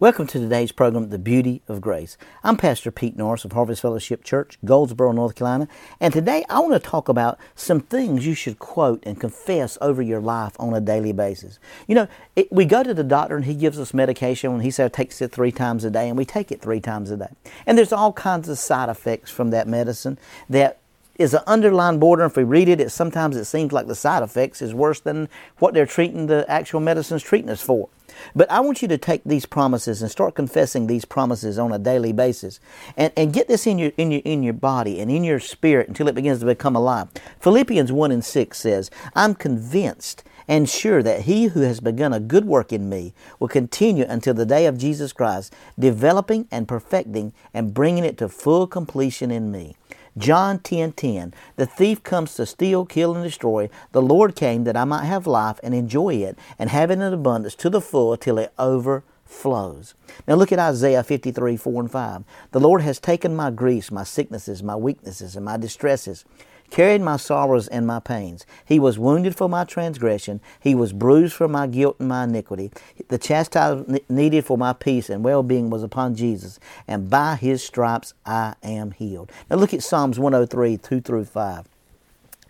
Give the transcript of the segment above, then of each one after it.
Welcome to today's program, The Beauty of Grace. I'm Pastor Pete Norris of Harvest Fellowship Church, Goldsboro, North Carolina, and today I want to talk about some things you should quote and confess over your life on a daily basis. You know, it, we go to the doctor and he gives us medication and he says takes it three times a day, and we take it three times a day. And there's all kinds of side effects from that medicine that is an underlying border. If we read it, it sometimes it seems like the side effects is worse than what they're treating the actual medicines treating us for. But I want you to take these promises and start confessing these promises on a daily basis. And, and get this in your, in, your, in your body and in your spirit until it begins to become alive. Philippians 1 and 6 says, I'm convinced and sure that he who has begun a good work in me will continue until the day of Jesus Christ, developing and perfecting and bringing it to full completion in me. John 10 10. The thief comes to steal, kill, and destroy. The Lord came that I might have life and enjoy it, and have it in abundance to the full till it overflows. Now look at Isaiah 53 4 and 5. The Lord has taken my griefs, my sicknesses, my weaknesses, and my distresses carried my sorrows and my pains. He was wounded for my transgression. He was bruised for my guilt and my iniquity. The chastisement needed for my peace and well being was upon Jesus, and by his stripes I am healed. Now look at Psalms 103 2 through 5.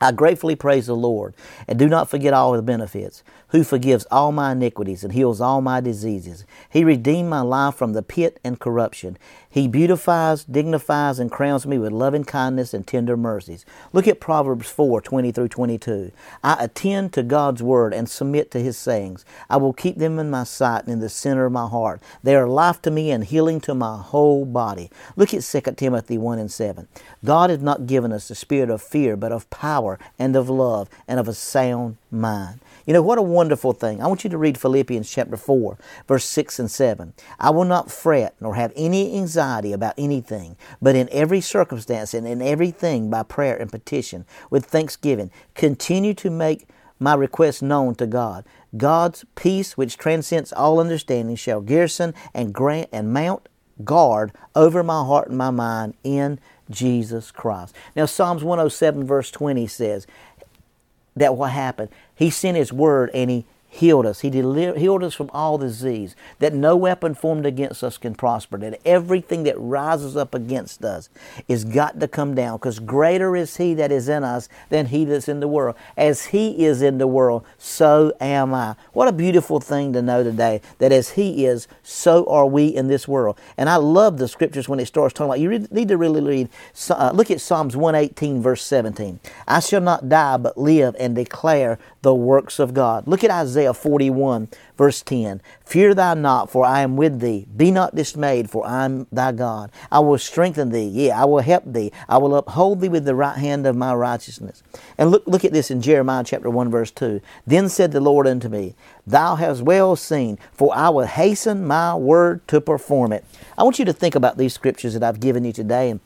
I gratefully praise the Lord and do not forget all the benefits, who forgives all my iniquities and heals all my diseases. He redeemed my life from the pit and corruption. He beautifies, dignifies, and crowns me with loving kindness and tender mercies. Look at Proverbs 4 20 through 22. I attend to God's word and submit to his sayings. I will keep them in my sight and in the center of my heart. They are life to me and healing to my whole body. Look at 2 Timothy 1 and 7. God has not given us the spirit of fear, but of power and of love and of a sound mind. You know, what a wonderful thing. I want you to read Philippians chapter 4, verse 6 and 7. I will not fret nor have any anxiety about anything, but in every circumstance and in everything by prayer and petition with thanksgiving, continue to make my requests known to God. God's peace, which transcends all understanding, shall garrison and grant and mount guard over my heart and my mind in Jesus Christ. Now, Psalms 107, verse 20 says, that what happened. He sent His word and He healed us. He delivered, healed us from all disease, that no weapon formed against us can prosper, that everything that rises up against us is got to come down, because greater is He that is in us than He that's in the world. As He is in the world, so am I. What a beautiful thing to know today, that as He is, so are we in this world. And I love the scriptures when it starts talking about, you need to really read, uh, look at Psalms 118, verse 17. I shall not die, but live and declare the works of God. Look at Isaiah Isaiah 41, verse 10. Fear thou not, for I am with thee. Be not dismayed, for I am thy God. I will strengthen thee. Yeah, I will help thee. I will uphold thee with the right hand of my righteousness. And look, look at this in Jeremiah chapter 1, verse 2. Then said the Lord unto me, Thou hast well seen, for I will hasten my word to perform it. I want you to think about these scriptures that I've given you today and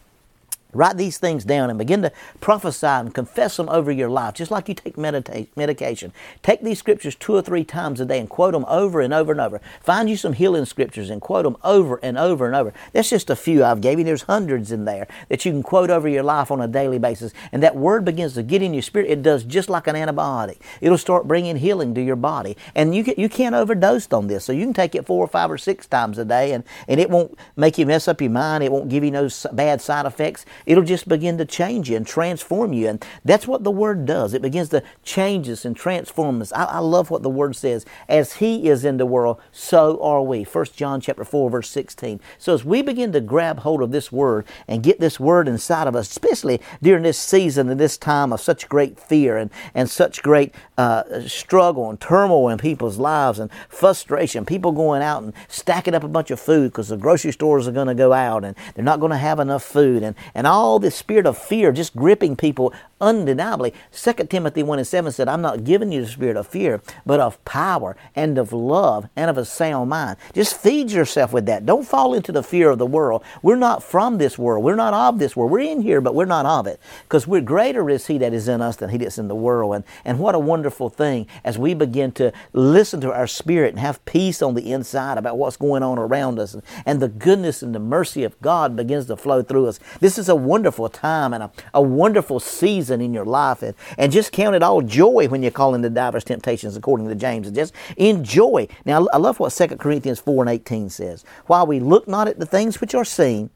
Write these things down and begin to prophesy and confess them over your life, just like you take medita- medication. Take these scriptures two or three times a day and quote them over and over and over. Find you some healing scriptures and quote them over and over and over. That's just a few I've gave you. There's hundreds in there that you can quote over your life on a daily basis. And that word begins to get in your spirit. It does just like an antibiotic. It'll start bringing healing to your body. And you, can, you can't overdose on this. So you can take it four or five or six times a day and, and it won't make you mess up your mind. It won't give you no bad side effects it'll just begin to change you and transform you. And that's what the Word does. It begins to change us and transform us. I, I love what the Word says. As He is in the world, so are we. 1 John chapter 4, verse 16. So as we begin to grab hold of this Word and get this Word inside of us, especially during this season and this time of such great fear and, and such great uh, struggle and turmoil in people's lives and frustration, people going out and stacking up a bunch of food because the grocery stores are going to go out and they're not going to have enough food and, and all this spirit of fear just gripping people undeniably. 2 Timothy 1 and 7 said, I'm not giving you the spirit of fear, but of power and of love and of a sound mind. Just feed yourself with that. Don't fall into the fear of the world. We're not from this world. We're not of this world. We're in here, but we're not of it. Because we're greater is He that is in us than He that's in the world. And, and what a wonderful thing as we begin to listen to our spirit and have peace on the inside about what's going on around us. And, and the goodness and the mercy of God begins to flow through us. This is a wonderful time and a, a wonderful season season in your life and, and just count it all joy when you call the diverse temptations according to James and just enjoy. Now I love what 2 Corinthians 4 and 18 says. While we look not at the things which are seen,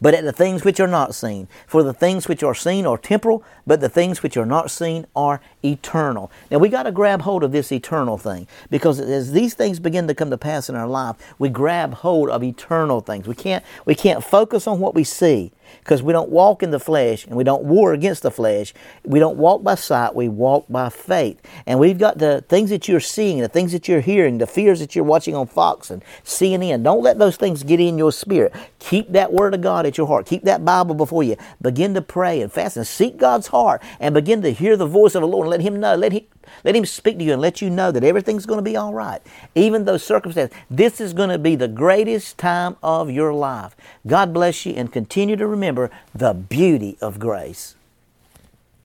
but at the things which are not seen. For the things which are seen are temporal, but the things which are not seen are eternal. Now we got to grab hold of this eternal thing because as these things begin to come to pass in our life, we grab hold of eternal things. We can't we can't focus on what we see because we don't walk in the flesh and we don't war against the flesh. We don't walk by sight, we walk by faith. And we've got the things that you're seeing, the things that you're hearing, the fears that you're watching on Fox and CNN. Don't let those things get in your spirit. Keep that Word of God at your heart. Keep that Bible before you. Begin to pray and fast and seek God's heart and begin to hear the voice of the Lord and let Him know. Let Him let him speak to you and let you know that everything's going to be all right. Even those circumstances. This is going to be the greatest time of your life. God bless you and continue to remember the beauty of grace.